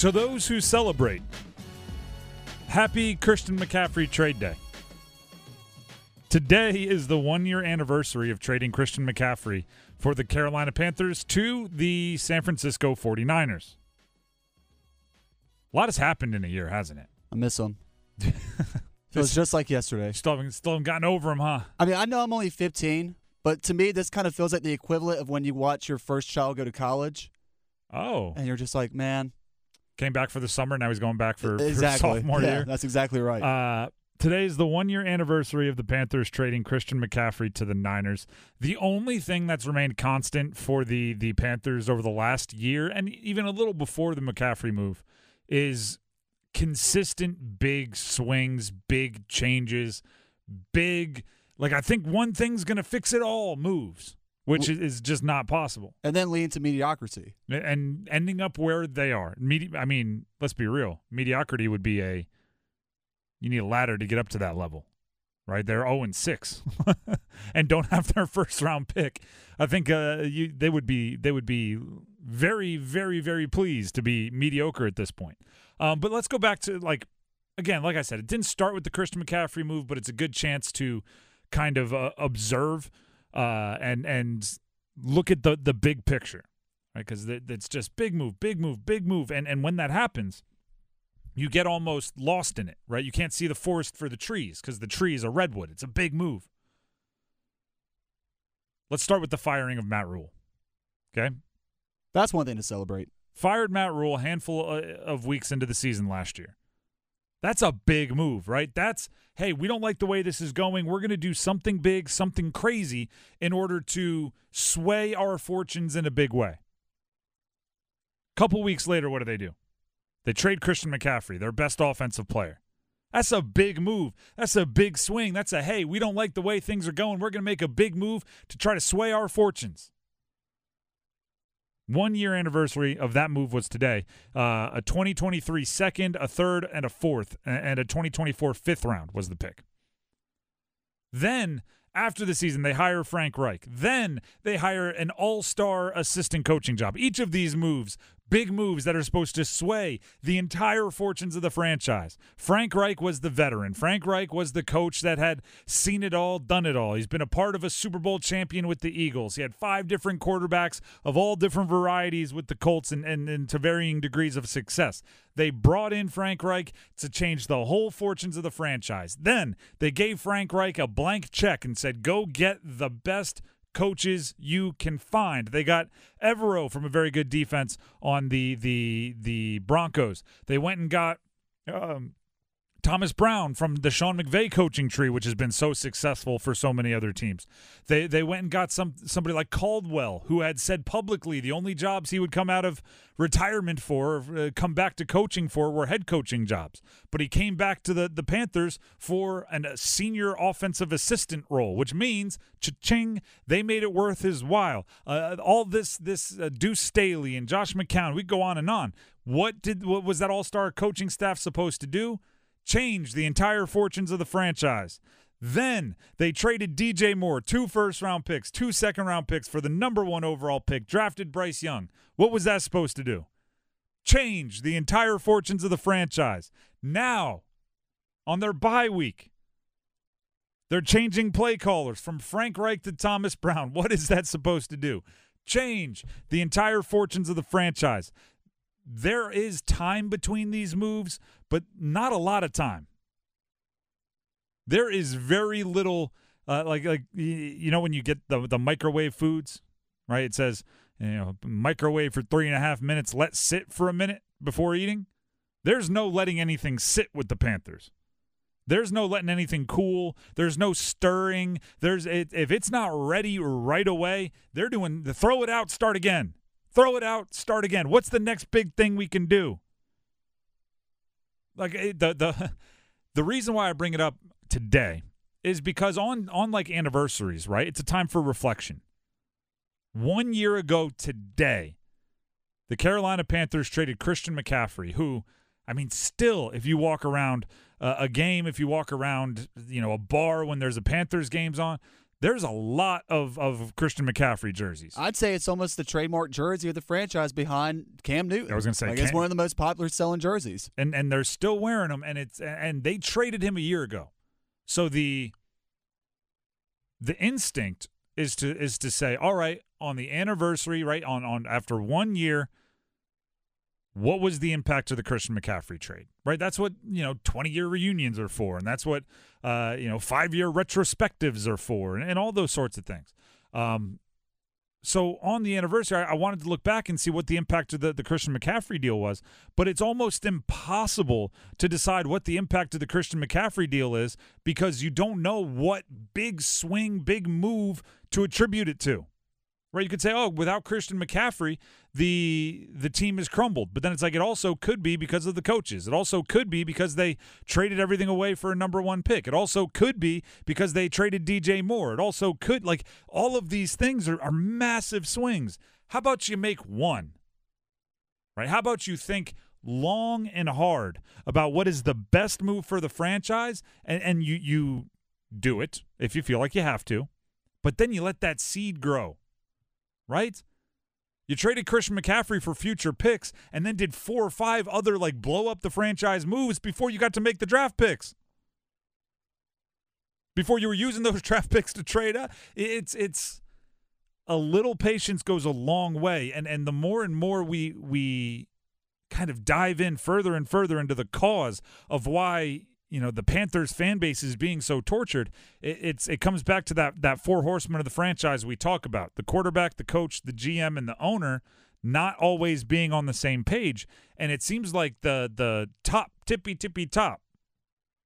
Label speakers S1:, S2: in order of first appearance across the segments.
S1: To those who celebrate, happy Christian McCaffrey trade day. Today is the one year anniversary of trading Christian McCaffrey for the Carolina Panthers to the San Francisco 49ers. A lot has happened in a year, hasn't it?
S2: I miss him. Feels just like yesterday.
S1: Still haven't, still haven't gotten over him, huh?
S2: I mean, I know I'm only 15, but to me, this kind of feels like the equivalent of when you watch your first child go to college,
S1: Oh,
S2: and you're just like, man,
S1: came back for the summer. Now he's going back for, for sophomore
S2: yeah,
S1: year.
S2: That's exactly right.
S1: Uh, today is the one year anniversary of the Panthers trading Christian McCaffrey to the Niners. The only thing that's remained constant for the the Panthers over the last year and even a little before the McCaffrey move is consistent big swings, big changes, big like I think one thing's going to fix it all moves, which is is just not possible.
S2: and then lean to mediocrity.
S1: And ending up where they are. Medi- I mean, let's be real. Mediocrity would be a you need a ladder to get up to that level. Right? They're 0 and 6 and don't have their first round pick. I think uh, you they would be they would be very very very pleased to be mediocre at this point. Um, but let's go back to like again, like I said, it didn't start with the Christian McCaffrey move, but it's a good chance to kind of uh, observe uh, and and look at the the big picture, right? Because it's just big move, big move, big move, and and when that happens, you get almost lost in it, right? You can't see the forest for the trees because the trees are redwood. It's a big move. Let's start with the firing of Matt Rhule. Okay,
S2: That's one thing to celebrate.
S1: fired Matt Rhule a handful uh, of weeks into the season last year. That's a big move, right? That's, hey, we don't like the way this is going. We're going to do something big, something crazy in order to sway our fortunes in a big way. A couple weeks later, what do they do? They trade Christian McCaffrey, their best offensive player. That's a big move. That's a big swing. That's a, hey, we don't like the way things are going. We're going to make a big move to try to sway our fortunes. One year anniversary of that move was today. Uh, a 2023 second, a third, and a fourth, and a 2024 fifth round was the pick. Then, after the season, they hire Frank Reich. Then they hire an all star assistant coaching job. Each of these moves, big moves that are supposed to sway the entire fortunes of the franchise. Frank Reich was the veteran. Frank Reich was the coach that had seen it all, done it all. He's been a part of a Super Bowl champion with the Eagles. He had five different quarterbacks of all different varieties with the Colts and, and, and to varying degrees of success. They brought in Frank Reich to change the whole fortunes of the franchise. Then they gave Frank Reich a blank check and said, go get the best coaches you can find. They got Evero from a very good defense on the the the Broncos. They went and got um, Thomas Brown from the Sean McVay coaching tree, which has been so successful for so many other teams. They they went and got some somebody like Caldwell, who had said publicly the only jobs he would come out of retirement for, uh, come back to coaching for, were head coaching jobs. But he came back to the the Panthers for an, a senior offensive assistant role, which means cha-ching, they made it worth his while. Uh, all this this uh, Deuce Staley and Josh McCown, we go on and on. What did what was that all star coaching staff supposed to do? Change the entire fortunes of the franchise. Then they traded DJ Moore, two first round picks, two second round picks for the number one overall pick, drafted Bryce Young. What was that supposed to do? Change the entire fortunes of the franchise. Now, on their bye week, they're changing play callers from Frank Reich to Thomas Brown. What is that supposed to do? Change the entire fortunes of the franchise. There is time between these moves, but not a lot of time. There is very little, uh, like like you know when you get the the microwave foods, right? It says you know microwave for three and a half minutes, let sit for a minute before eating. There's no letting anything sit with the Panthers. There's no letting anything cool. There's no stirring. There's if it's not ready right away, they're doing the throw it out, start again. Throw it out, start again. What's the next big thing we can do? Like the the the reason why I bring it up today is because on on like anniversaries, right? It's a time for reflection. One year ago today, the Carolina Panthers traded Christian McCaffrey, who, I mean, still, if you walk around uh, a game, if you walk around, you know, a bar when there's a Panthers games on, there's a lot of, of Christian McCaffrey jerseys.
S2: I'd say it's almost the trademark jersey of the franchise behind Cam Newton.
S1: I was gonna say,
S2: like it's one of the most popular selling jerseys.
S1: and and they're still wearing them and it's and they traded him a year ago so the the instinct is to is to say all right on the anniversary right on on after one year what was the impact of the Christian McCaffrey trade right that's what you know 20 year reunions are for and that's what uh you know 5 year retrospectives are for and, and all those sorts of things um so on the anniversary, I, I wanted to look back and see what the impact of the, the Christian McCaffrey deal was. But it's almost impossible to decide what the impact of the Christian McCaffrey deal is because you don't know what big swing, big move to attribute it to. Right? You could say, oh, without Christian McCaffrey, the the team has crumbled. But then it's like it also could be because of the coaches. It also could be because they traded everything away for a number one pick. It also could be because they traded DJ Moore. It also could like all of these things are, are massive swings. How about you make one? Right? How about you think long and hard about what is the best move for the franchise and, and you you do it if you feel like you have to, but then you let that seed grow right? You traded Christian McCaffrey for future picks and then did four or five other like blow up the franchise moves before you got to make the draft picks. Before you were using those draft picks to trade up. It's it's a little patience goes a long way and and the more and more we we kind of dive in further and further into the cause of why you know the Panthers fan base is being so tortured. It, it's it comes back to that that four horsemen of the franchise we talk about: the quarterback, the coach, the GM, and the owner not always being on the same page. And it seems like the the top tippy tippy top,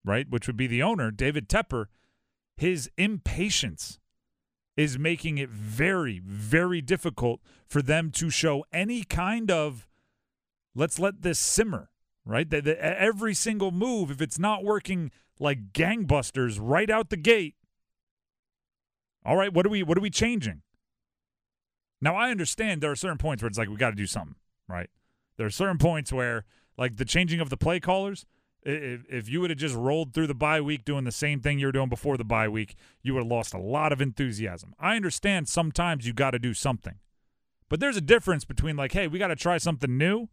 S1: right, which would be the owner, David Tepper, his impatience is making it very very difficult for them to show any kind of let's let this simmer right? The, the, every single move, if it's not working like gangbusters right out the gate, all right, what are we what are we changing? Now I understand there are certain points where it's like we got to do something, right? There are certain points where like the changing of the play callers. If, if you would have just rolled through the bye week doing the same thing you were doing before the bye week, you would have lost a lot of enthusiasm. I understand sometimes you got to do something, but there's a difference between like, hey, we got to try something new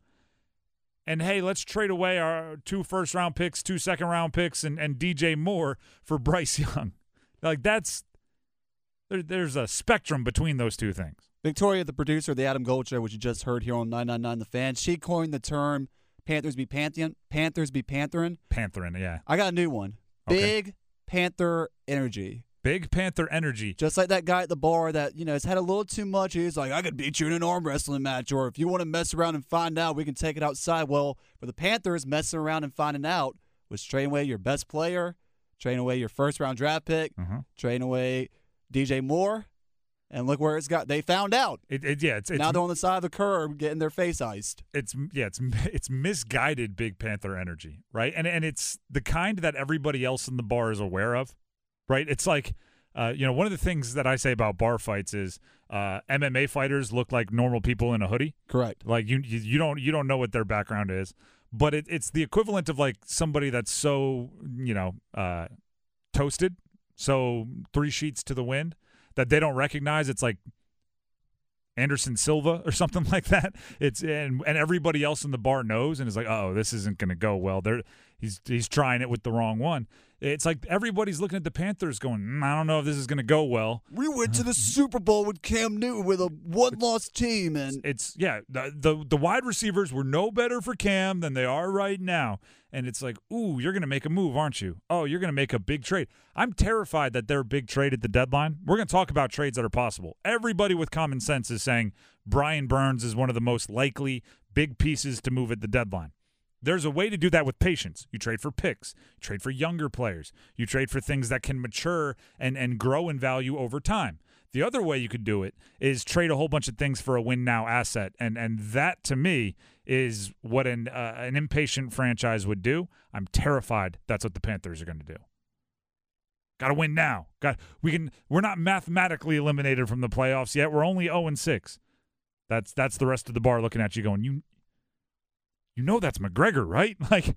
S1: and hey, let's trade away our two first round picks, two second round picks, and, and DJ Moore for Bryce Young. Like that's there, there's a spectrum between those two things.
S2: Victoria, the producer of the Adam Gold Show, which you just heard here on 999 The Fan, she coined the term Panthers be Pantheon, Panthers be Pantherin.
S1: Pantherin, yeah.
S2: I got a new one.
S1: Okay.
S2: Big Panther energy.
S1: Big Panther energy.
S2: Just like that guy at the bar that, you know, has had a little too much. He's like, I could beat you in an arm wrestling match. Or if you want to mess around and find out, we can take it outside. Well, for the Panthers, messing around and finding out was trading away your best player, trading away your first round draft pick,
S1: Uh-huh.
S2: trading away DJ Moore. And look where it's got. They found out.
S1: It, it, yeah, it's it's,
S2: now they're on the side of the curb getting their face iced.
S1: it's yeah, it's it's misguided Big Panther energy, right? And and it's the kind that everybody else in the bar is aware of, right? It's like. Uh, you know, one of the things that I say about bar fights is uh, MMA fighters look like normal people in a hoodie.
S2: Correct.
S1: Like you, you, you don't you don't know what their background is, but it, it's the equivalent of like somebody that's so you know uh, toasted, so three sheets to the wind that they don't recognize. It's like Anderson Silva or something like that. It's and and everybody else in the bar knows and is like, oh, this isn't going to go well. They're he's he's trying it with the wrong one. It's like everybody's looking at the Panthers, going, mm, I don't know if this is going to go well.
S2: We went to the Super Bowl with Cam Newton with a one loss team, and
S1: it's yeah the, the the wide receivers were no better for Cam than they are right now. And it's like ooh you're going to make a move aren't you? Oh you're going to make a big trade. I'm terrified that they're a big trade at the deadline. We're going to talk about trades that are possible. Everybody with common sense is saying Brian Burns is one of the most likely big pieces to move at the deadline there's a way to do that with patience. You trade for picks, trade for younger players, you trade for things that can mature and, and grow in value over time. The other way you could do it is trade a whole bunch of things for a win now asset, and and that to me is what an uh, an impatient franchise would do. I'm terrified that's what the Panthers are going to do. Got to win now. Got we can. We're not mathematically eliminated from the playoffs yet. We're only 0 and 6. That's that's the rest of the bar looking at you going you. You know that's McGregor, right? Like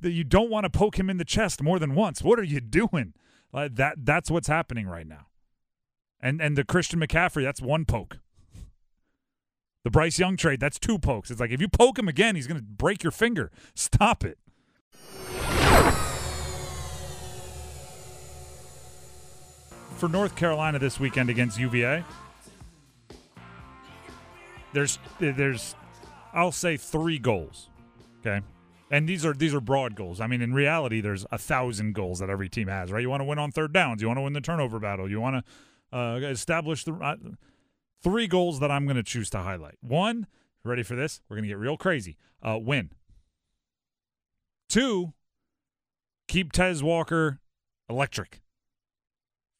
S1: that you don't want to poke him in the chest more than once. What are you doing? Like that that's what's happening right now. And and the Christian McCaffrey, that's one poke. The Bryce Young trade, that's two pokes. It's like if you poke him again, he's going to break your finger. Stop it. For North Carolina this weekend against UVA, there's there's I'll say three goals. Okay. And these are these are broad goals. I mean, in reality, there's a thousand goals that every team has, right? You want to win on third downs. You want to win the turnover battle. You want to uh, establish the uh, three goals that I'm going to choose to highlight. One, ready for this? We're going to get real crazy. Uh, win. Two, keep Tez Walker electric.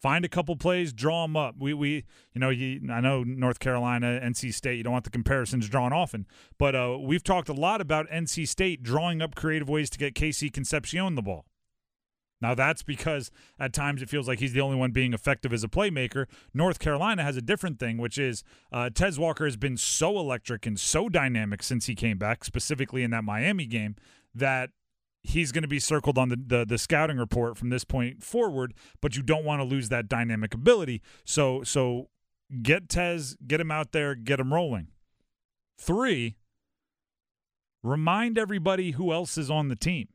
S1: Find a couple plays, draw them up. We we you know you, I know North Carolina, NC State. You don't want the comparisons drawn often, but uh, we've talked a lot about NC State drawing up creative ways to get KC Concepcion the ball. Now that's because at times it feels like he's the only one being effective as a playmaker. North Carolina has a different thing, which is uh, Tez Walker has been so electric and so dynamic since he came back, specifically in that Miami game, that he's going to be circled on the, the, the scouting report from this point forward, but you don't want to lose that dynamic ability. So so get Tez, get him out there, get him rolling. Three, remind everybody who else is on the team.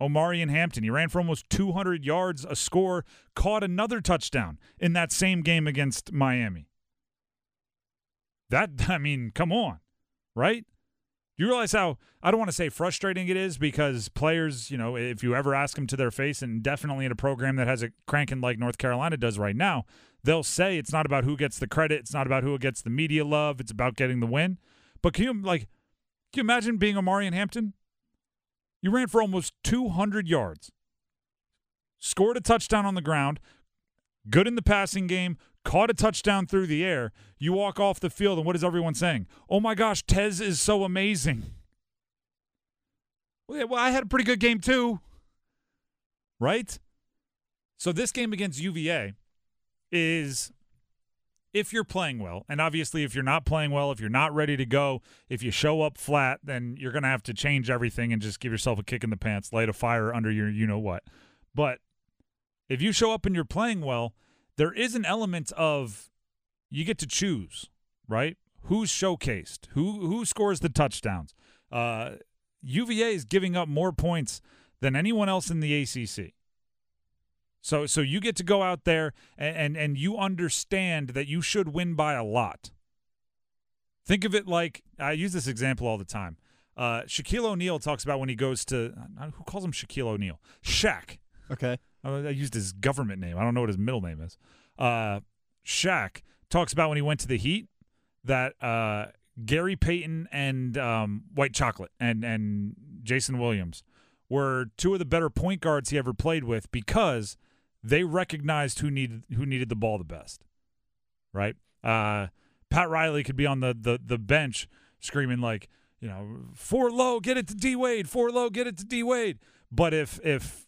S1: Omarion Hampton, he ran for almost 200 yards, a score, caught another touchdown in that same game against Miami. That, I mean, come on, right? Do you realize how I don't want to say frustrating it is because players, you know, if you ever ask them to their face, and definitely in a program that has a cranking like North Carolina does right now, they'll say it's not about who gets the credit, it's not about who gets the media love, it's about getting the win. But can you like, can you imagine being Omarion Hampton? You ran for almost 200 yards, scored a touchdown on the ground, good in the passing game, caught a touchdown through the air. You walk off the field, and what is everyone saying? Oh my gosh, Tez is so amazing. Well, yeah, well, I had a pretty good game too. Right? So this game against UVA is if you're playing well, and obviously if you're not playing well, if you're not ready to go, if you show up flat, then you're going to have to change everything and just give yourself a kick in the pants, light a fire under your you know what. But if you show up and you're playing well, there is an element of you get to choose, right? Who's showcased? Who who scores the touchdowns? Uh, UVA is giving up more points than anyone else in the ACC. So so you get to go out there and, and, and you understand that you should win by a lot. Think of it like I use this example all the time. Uh, Shaquille O'Neal talks about when he goes to who calls him Shaquille O'Neal? Shaq.
S2: Okay.
S1: I used his government name. I don't know what his middle name is. Uh, Shaq talks about when he went to the Heat that uh, Gary Payton and um, White Chocolate and and Jason Williams were two of the better point guards he ever played with because they recognized who needed who needed the ball the best. Right? Uh, Pat Riley could be on the the the bench screaming like, you know, four low, get it to D Wade, four low, get it to D Wade. But if if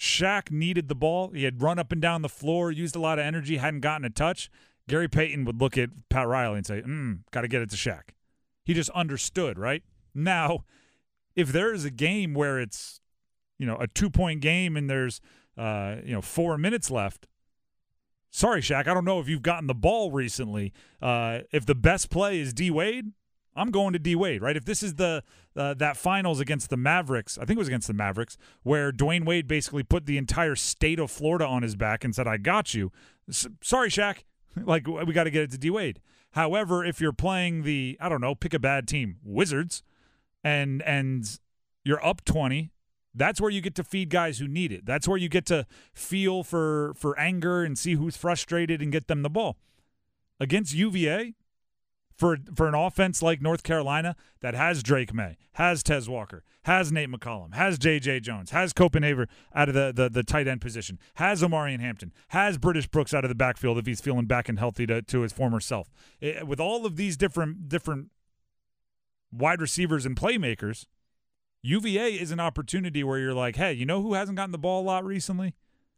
S1: Shaq needed the ball. He had run up and down the floor, used a lot of energy, hadn't gotten a touch. Gary Payton would look at Pat Riley and say, mm, got to get it to Shaq. He just understood, right? Now, if there is a game where it's, you know, a two point game and there's, uh, you know, four minutes left, sorry, Shaq, I don't know if you've gotten the ball recently. Uh, if the best play is D Wade, I'm going to D Wade, right? If this is the uh, that finals against the Mavericks, I think it was against the Mavericks, where Dwyane Wade basically put the entire state of Florida on his back and said, "I got you." S- sorry, Shaq. like we got to get it to D Wade. However, if you're playing the I don't know, pick a bad team, Wizards, and and you're up 20, that's where you get to feed guys who need it. That's where you get to feel for for anger and see who's frustrated and get them the ball. Against UVA, for for an offense like North Carolina that has Drake Maye, has Tez Walker, has Nate McCollum, has J.J. Jones, has Copenhaver out of the, the, the tight end position, has Omarion Hampton, has British Brooks out of the backfield if he's feeling back and healthy to, to his former self. It, with all of these different different wide receivers and playmakers, UVA is an opportunity where you're like, hey, you know who hasn't gotten the ball a lot recently?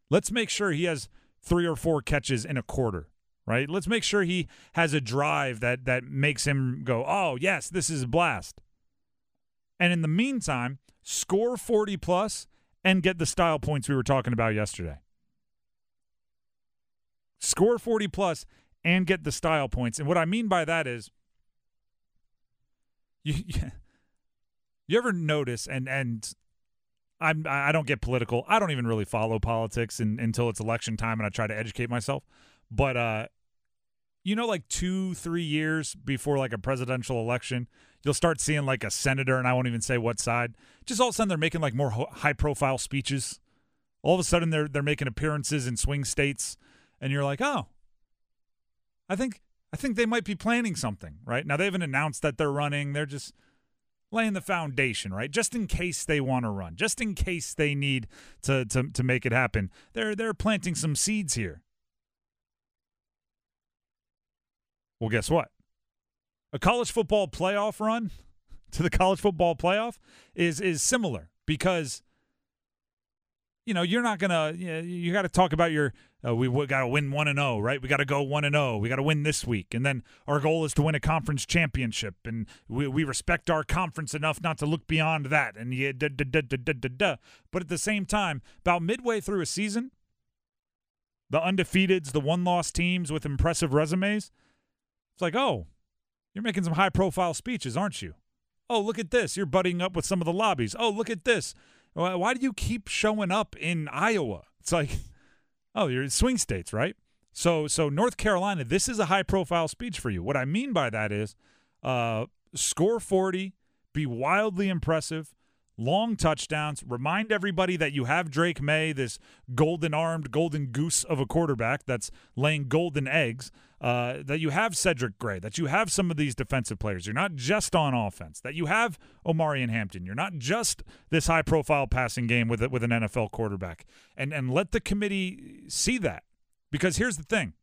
S1: Let's make sure he has three or four catches in a quarter right? Let's make sure he has a drive that that makes him go, "Oh, yes, this is a blast." And in the meantime, score 40 plus and get the style points we were talking about yesterday. score 40 plus and get the style points. And what I mean by that is you you ever notice and and I'm I don't get political. I don't even really follow politics in, until it's election time and I try to educate myself. But uh you know like 2 3 years before like a presidential election, you'll start seeing like a senator and I won't even say what side. Just all of a sudden they're making like more ho- high profile speeches. All of a sudden they're they're making appearances in swing states and you're like, "Oh, I think I think they might be planning something, right? Now they haven't announced that they're running. They're just laying the foundation, right? Just in case they want to run, just in case they need to to to make it happen. They're they're planting some seeds here. Well, guess what? A college football playoff run to the college football playoff is is similar because you know you're not gonna you, you got to talk about your uh, we, we got to win 1 and 0, right? We got to go 1 and 0. We got to win this week. And then our goal is to win a conference championship and we, we respect our conference enough not to look beyond that. And yeah, da, da, da, da, da, da, da. But at the same time, about midway through a season, the undefeateds, the one-loss teams with impressive resumes, it's like, "Oh, you're making some high-profile speeches, aren't you?" Oh, look at this. You're butting up with some of the lobbies. Oh, look at this. Why do you keep showing up in Iowa? It's like Oh, you're in swing states, right? So, so North Carolina, this is a high-profile speech for you. What I mean by that is, uh, score 40, be wildly impressive, long touchdowns. Remind everybody that you have Drake Maye, this golden-armed, golden goose of a quarterback that's laying golden eggs. Uh, that you have Cedric Gray, that you have some of these defensive players. You're not just on offense. That you have Omarion Hampton. You're not just this high-profile passing game with with an NFL quarterback. And and let the committee see that, because here's the thing,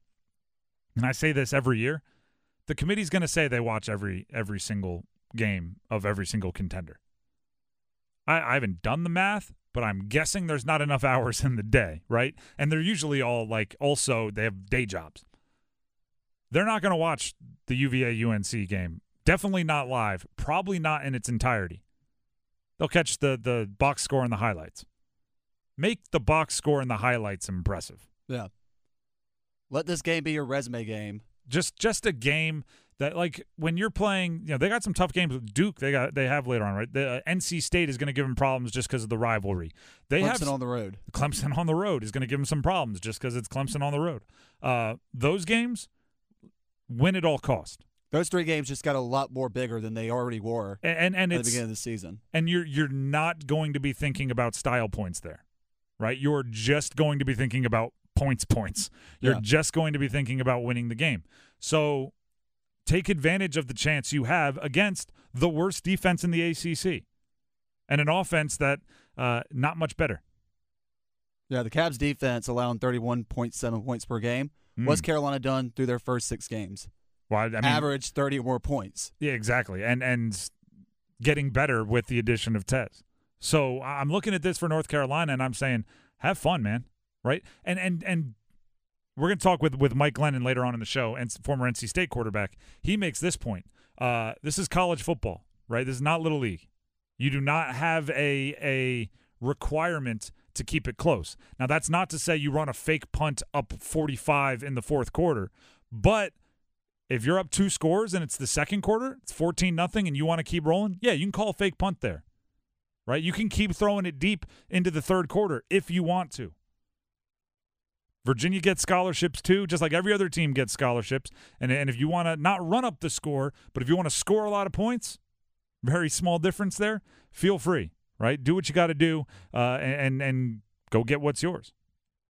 S1: and I say this every year, the committee's going to say they watch every every single game of every single contender. I, I haven't done the math, but I'm guessing there's not enough hours in the day, right? And they're usually all like also they have day jobs they're not going to watch the UVA UNC game. Definitely not live. Probably not in its entirety. They'll catch the the box score and the highlights. Make the box score and the highlights impressive.
S2: Yeah. Let this game be your resume game.
S1: Just just a game that like when you're playing, you know, they got some tough games with Duke. They got they have later on, right? The uh, NC State is going to give them problems just because of the rivalry. They
S2: Clemson
S1: have
S2: on the road.
S1: Clemson on the road is going to give them some problems just because it's Clemson on the road. Uh, those games, win at all cost.
S2: Those three games just got a lot more bigger than they already were
S1: and and, and
S2: at
S1: it's
S2: the beginning of the season.
S1: and you're you're not going to be thinking about style points there, right? You're just going to be thinking about points points. You're
S2: Yeah.
S1: just going to be thinking about winning the game. So take advantage of the chance you have against the worst defense in the ACC and an offense that uh, not much better.
S2: Yeah, the Cavs defense allowing 31.7 points per game. What's
S1: Mm.
S2: Carolina done through their first six games?
S1: Well, I mean,
S2: Average 30 or more points.
S1: Yeah, exactly. And and getting better with the addition of Tez. So I'm looking at this for North Carolina and I'm saying, have fun, man. Right? And and and we're going to talk with with Mike Glennon later on in the show and former NC State quarterback. He makes this point. Uh, this is college football, right? This is not little league. You do not have a a requirement to keep it close. Now that's not to say you run a fake punt up 45 in the fourth quarter, but if you're up two scores and it's the second quarter, it's 14 nothing and you want to keep rolling, yeah, you can call a fake punt there. Right? You can keep throwing it deep into the third quarter if you want to. Virginia gets scholarships too, just like every other team gets scholarships. And, and if you want to not run up the score, but if you want to score a lot of points, very small difference there, feel free, right? Do what you got to do uh, and, and go get what's yours.